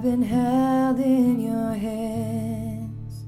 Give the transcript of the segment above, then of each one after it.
I've been held in your hands.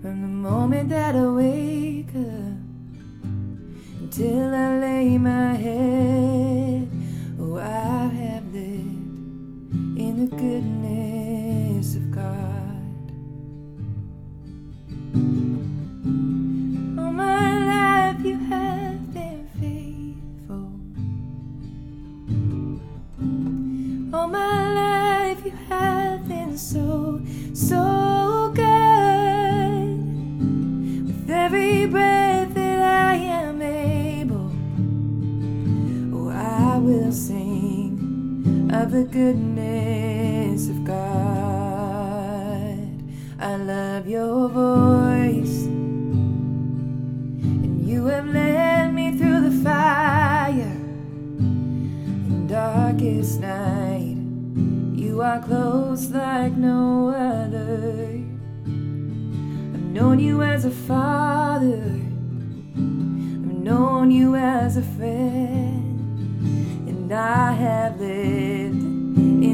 From the moment that I wake up until I lay my head, oh, I have lived in the goodness the goodness of God. I love your voice. And you have led me through the fire in darkest night. You are close like no other. I've known you as a father. I've known you as a friend. And I have lived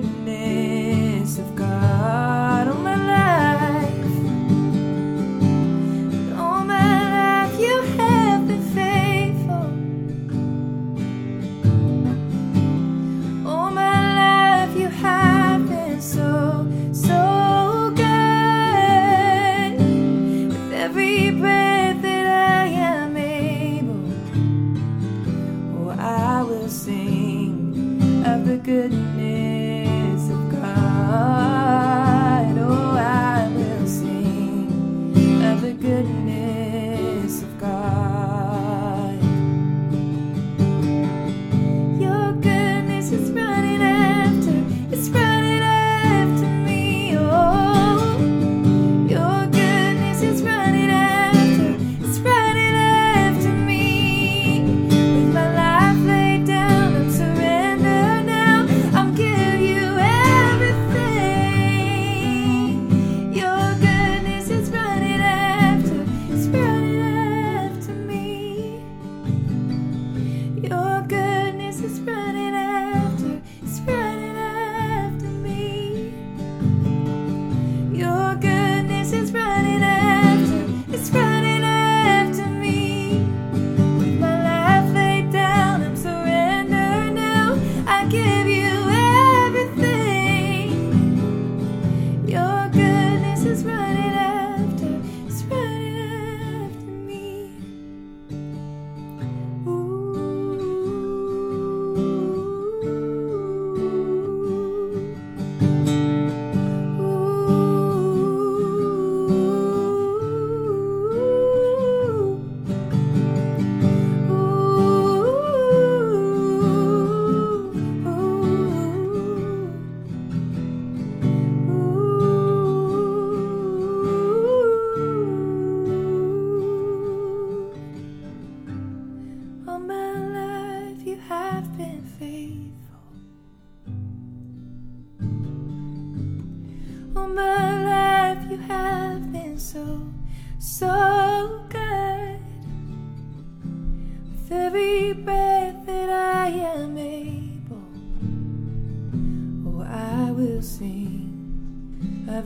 Goodness of God. All my life. All my life you have been faithful. All my life you have been so, so good. With every breath that I am able, oh, I will sing of the goodness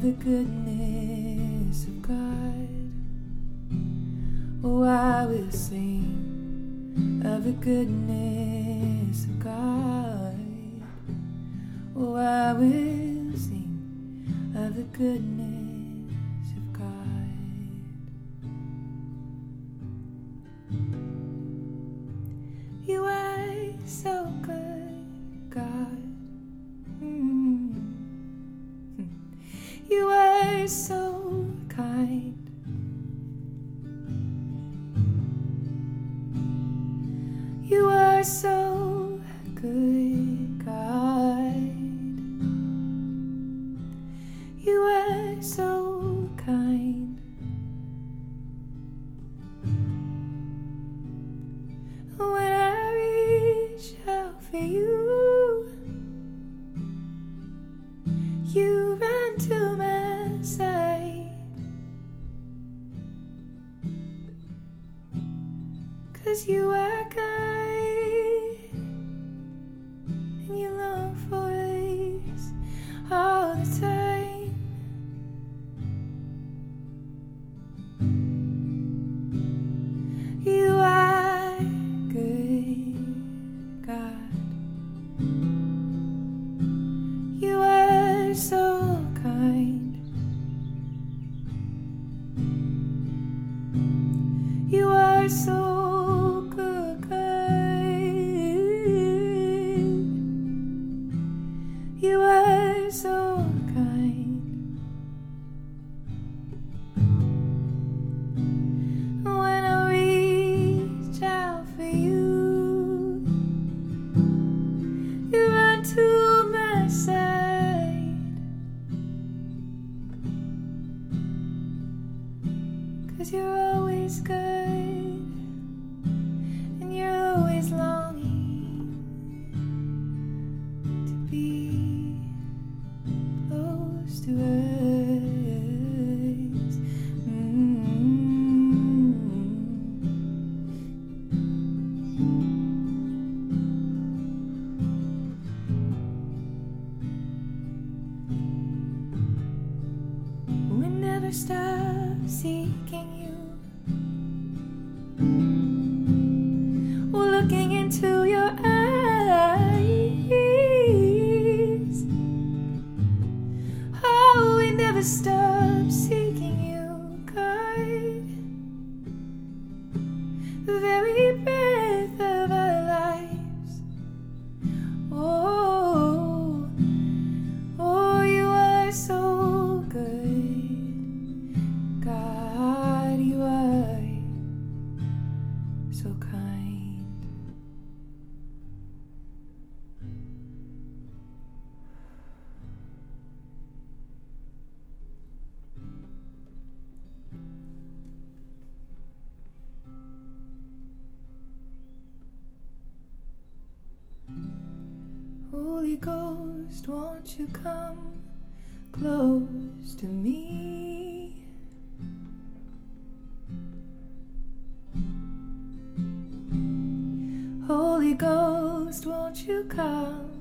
the goodness of God. Oh, I will sing of the goodness of God. Oh, I will sing of the goodness You were so won't you come close to me? Holy Ghost, won't you come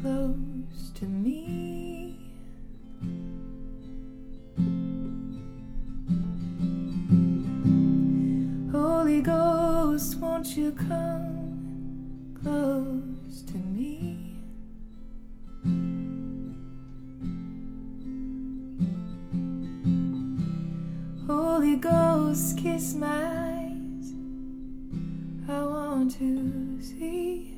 close to me? Holy Ghost, won't you come close? The Ghost, kiss my eyes. I want to see.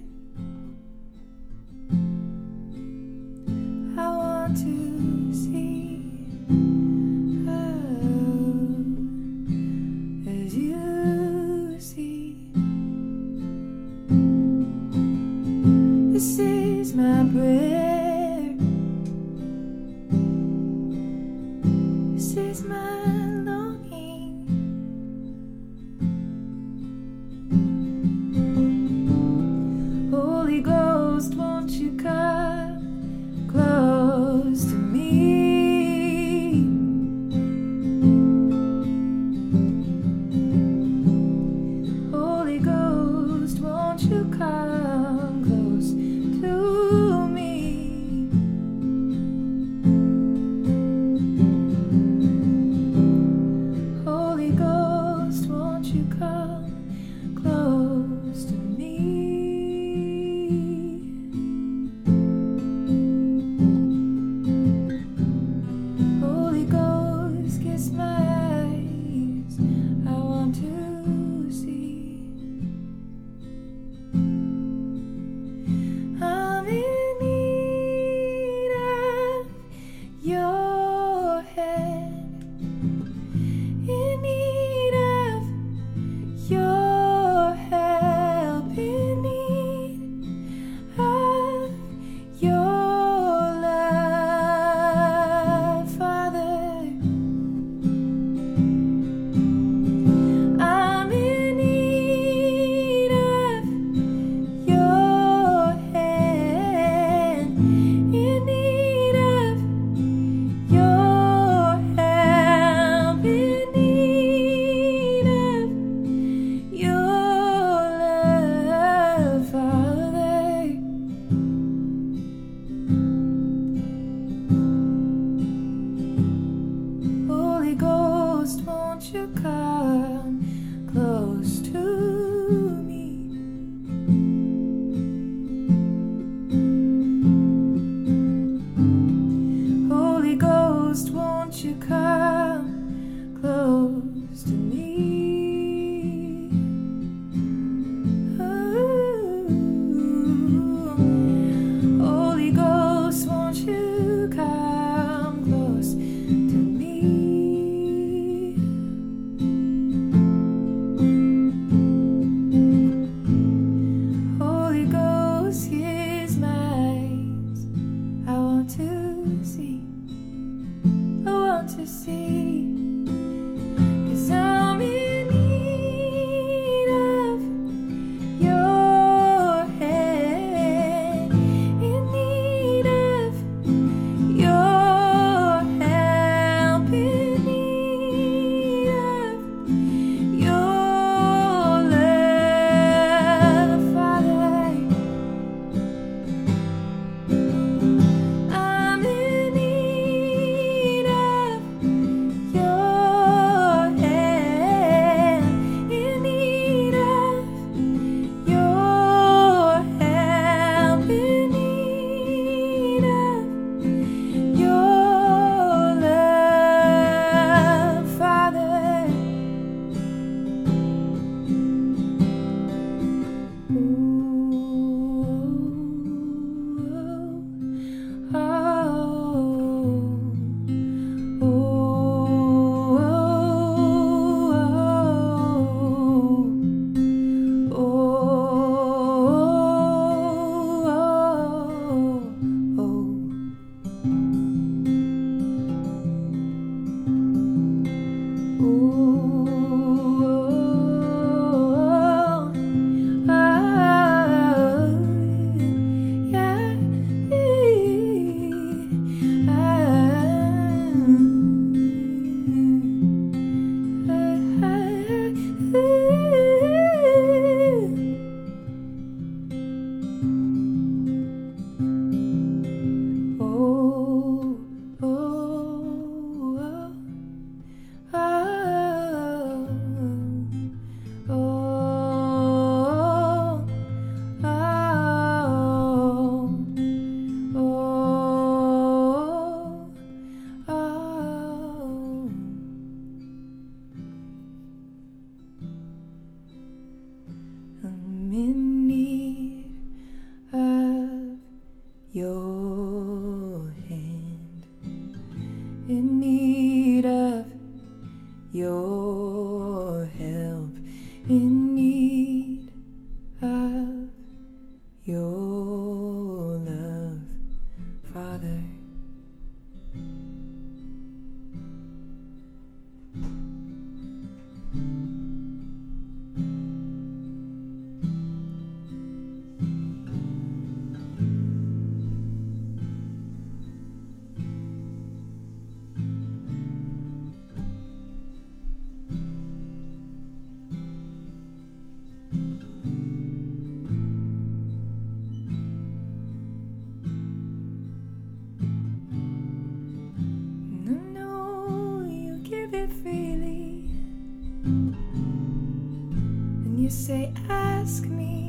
Father. say, Ask me.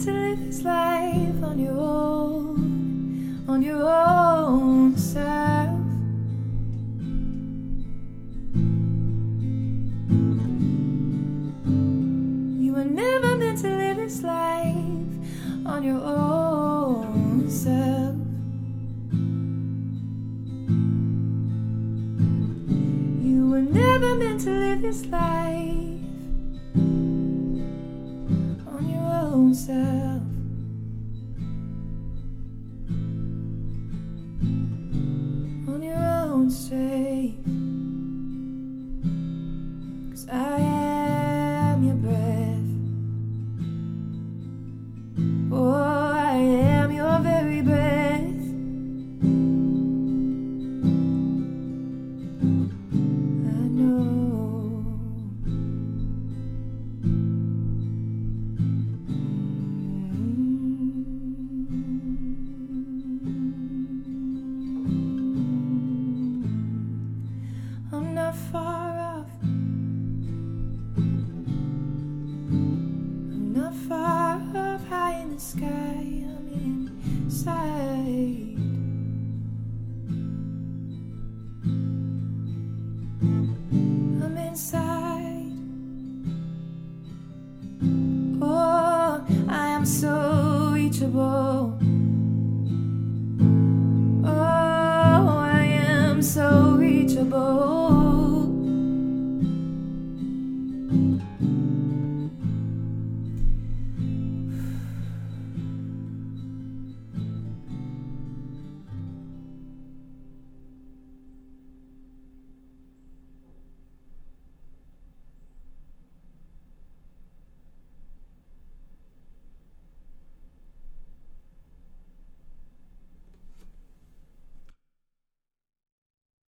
to live his life on your own, on your own self. You were never meant to live his life on your own self. You were never meant to live his life. own self. So